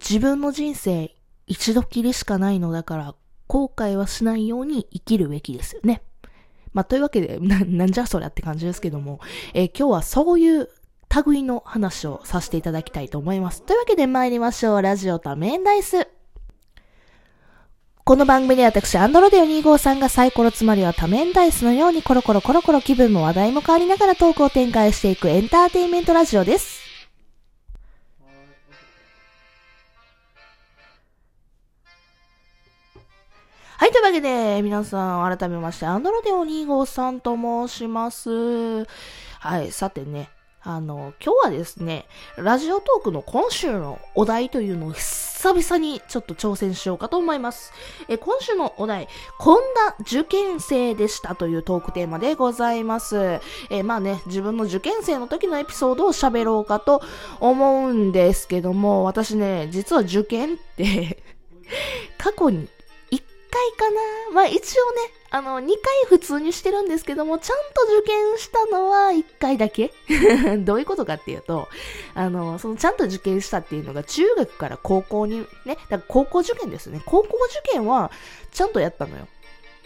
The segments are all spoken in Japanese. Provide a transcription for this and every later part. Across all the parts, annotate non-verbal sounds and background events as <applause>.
自分の人生一度きりしかないのだから後悔はしないように生きるべきですよね。まあ、というわけで、<laughs> な、なんじゃそりゃって感じですけども、えー、今日はそういう類の話をさせていただきたいと思います。というわけで参りましょう。ラジオ多面ダイス。この番組で私、アンドロデオ253がサイコロつまりは多面ダイスのようにコロコロコロコロ気分も話題も変わりながらトークを展開していくエンターテインメントラジオです。はい、というわけで、皆さん、改めまして、アンドロデオ253と申します。はい、さてね、あの、今日はですね、ラジオトークの今週のお題というのを久々にちょっと挑戦しようかと思います。え今週のお題、こんな受験生でしたというトークテーマでございます。えまあね、自分の受験生の時のエピソードを喋ろうかと思うんですけども、私ね、実は受験って過去に回かなまあ一応ね、あの、2回普通にしてるんですけども、ちゃんと受験したのは1回だけ <laughs> どういうことかっていうと、あの、そのちゃんと受験したっていうのが中学から高校にね、だから高校受験ですね。高校受験はちゃんとやったのよ。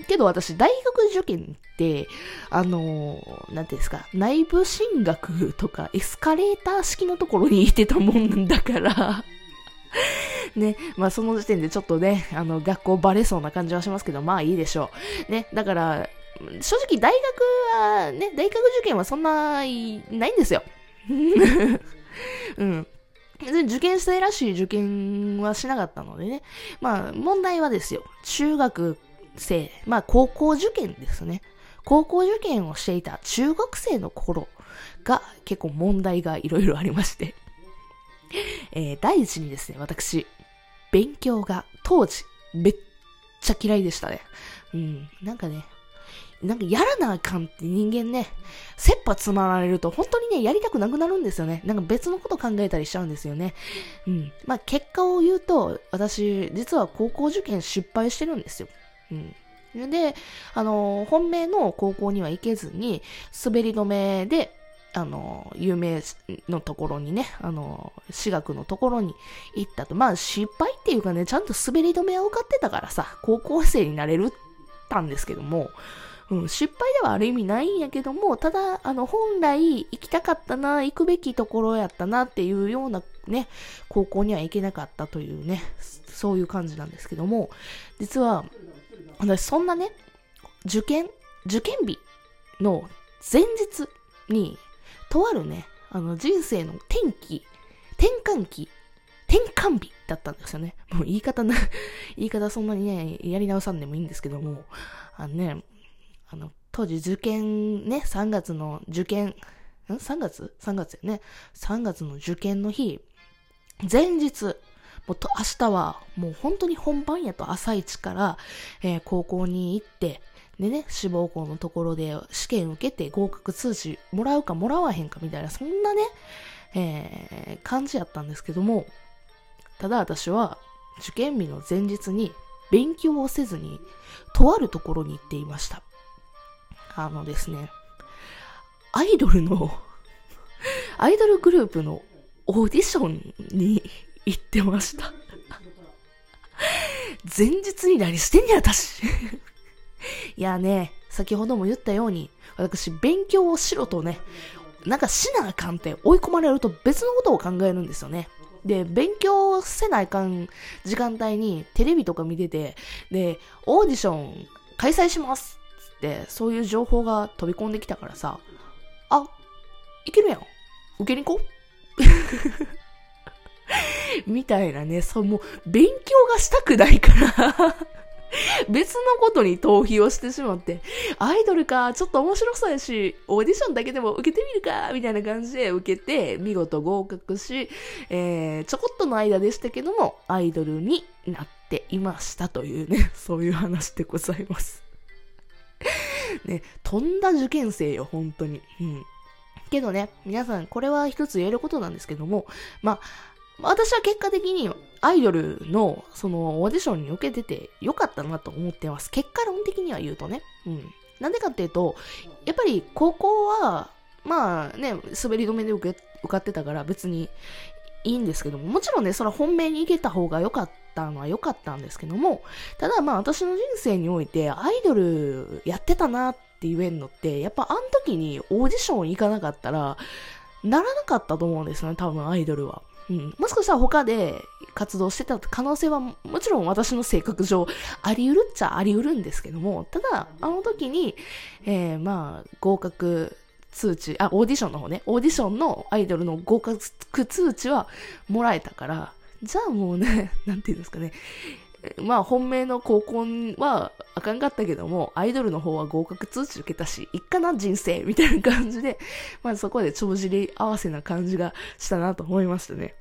けど私、大学受験って、あのー、なんていうんですか、内部進学とかエスカレーター式のところにいてたもんだからね、まあその時点でちょっとね、あの、学校バレそうな感じはしますけど、まあいいでしょう。ね、だから、正直大学は、ね、大学受験はそんな、ないんですよ。<laughs> うん。別に受験生らしい受験はしなかったのでね。まあ、問題はですよ。中学生、まあ高校受験ですね。高校受験をしていた中学生の頃が結構問題がいろいろありまして。えー、第一にですね、私、勉強が当時、めっちゃ嫌いでしたね。うん、なんかね、なんかやらなあかんって人間ね、切羽詰まられると本当にね、やりたくなくなるんですよね。なんか別のこと考えたりしちゃうんですよね。うん。まあ結果を言うと、私、実は高校受験失敗してるんですよ。うん。で、あの、本命の高校には行けずに、滑り止めで、あの、有名のところにね、あの、私学のところに行ったと。まあ、失敗っていうかね、ちゃんと滑り止めは受かってたからさ、高校生になれるたんですけども、うん、失敗ではある意味ないんやけども、ただ、あの、本来行きたかったな、行くべきところやったなっていうようなね、高校には行けなかったというね、そういう感じなんですけども、実は、私そんなね、受験、受験日の前日に、とあるね、あの人生の転機、転換期、転換日だったんですよね。もう言い方な、<laughs> 言い方そんなにね、やり直さんでもいいんですけども、あのね、あの、当時受験ね、3月の受験、ん ?3 月 ?3 月よね。3月の受験の日、前日、もうと明日はもう本当に本番やと朝一から、えー、高校に行って、でね、志望校のところで試験受けて合格通知もらうかもらわへんかみたいな、そんなね、えー、感じやったんですけども、ただ私は受験日の前日に勉強をせずに、とあるところに行っていました。あのですね、アイドルの <laughs> アイドルグループのオーディションに行ってました前日に何してんねや、私いやね、先ほども言ったように、私、勉強をしろとね、なんかしなあかんって追い込まれると別のことを考えるんですよね。で、勉強せないかん時間帯にテレビとか見てて、で、オーディション開催しますって、そういう情報が飛び込んできたからさ、あ、いけるやん。受けに行こう <laughs> みたいなね、そう、もう、勉強がしたくないから別のことに逃避をしてしまって、アイドルか、ちょっと面白そうやし、オーディションだけでも受けてみるか、みたいな感じで受けて、見事合格し、えー、ちょこっとの間でしたけども、アイドルになっていましたというね、<laughs> そういう話でございます。<laughs> ね、とんだ受験生よ、本当に。うん。けどね、皆さん、これは一つ言えることなんですけども、まあ、私は結果的にアイドルのそのオーディションに受けててよかったなと思ってます。結果論的には言うとね。うん。なんでかっていうと、やっぱり高校は、まあね、滑り止めで受け受かってたから別にいいんですけども、もちろんね、それは本命に行けた方が良かったのは良かったんですけども、ただまあ私の人生においてアイドルやってたなって言えんのって、やっぱあの時にオーディション行かなかったら、ならなかったと思うんですよね、多分アイドルは。うん、もしかしたら他で活動してた可能性はもちろん私の性格上あり得るっちゃあり得るんですけども、ただ、あの時に、えー、まあ、合格通知、あ、オーディションの方ね、オーディションのアイドルの合格通知はもらえたから、じゃあもうね、<laughs> なんていうんですかね、まあ本命の高校はあかんかったけども、アイドルの方は合格通知受けたし、いっかな人生みたいな感じで、まあそこで帳尻合わせな感じがしたなと思いましたね。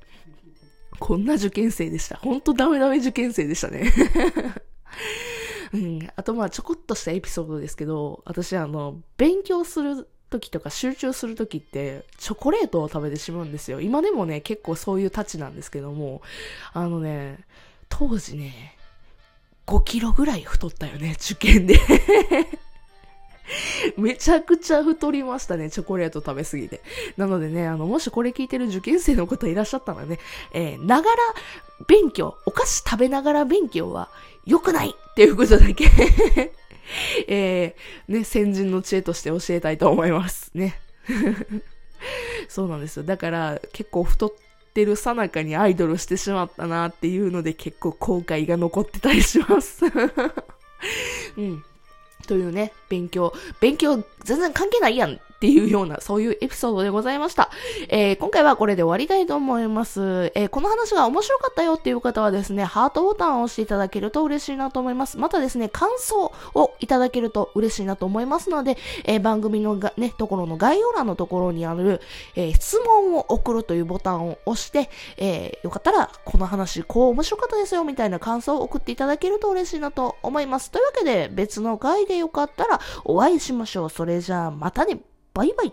こんな受験生でした。ほんとダメダメ受験生でしたね。うん、あとまあちょこっとしたエピソードですけど、私あの、勉強する時とか集中する時ってチョコレートを食べてしまうんですよ。今でもね、結構そういうたちなんですけども、あのね、当時ね、5キロぐらい太ったよね、受験で <laughs> めちゃくちゃ太りましたね、チョコレート食べすぎて。なのでね、あの、もしこれ聞いてる受験生の方いらっしゃったらね、えー、ながら勉強、お菓子食べながら勉強は良くないっていうことだけ <laughs> えー、ね、先人の知恵として教えたいと思います。ね。<laughs> そうなんですよ。だから、結構太ってるさなかにアイドルしてしまったなっていうので結構後悔が残ってたりします。うん。というね、勉強、勉強全然関係ないやんっっていうような、そういうエピソードでございました。えー、今回はこれで終わりたいと思います。えー、この話が面白かったよっていう方はですね、ハートボタンを押していただけると嬉しいなと思います。またですね、感想をいただけると嬉しいなと思いますので、えー、番組のがね、ところの概要欄のところにある、え質問を送るというボタンを押して、えよかったら、この話、こう面白かったですよ、みたいな感想を送っていただけると嬉しいなと思います。というわけで、別の回でよかったらお会いしましょう。それじゃあ、またね。バイバイ。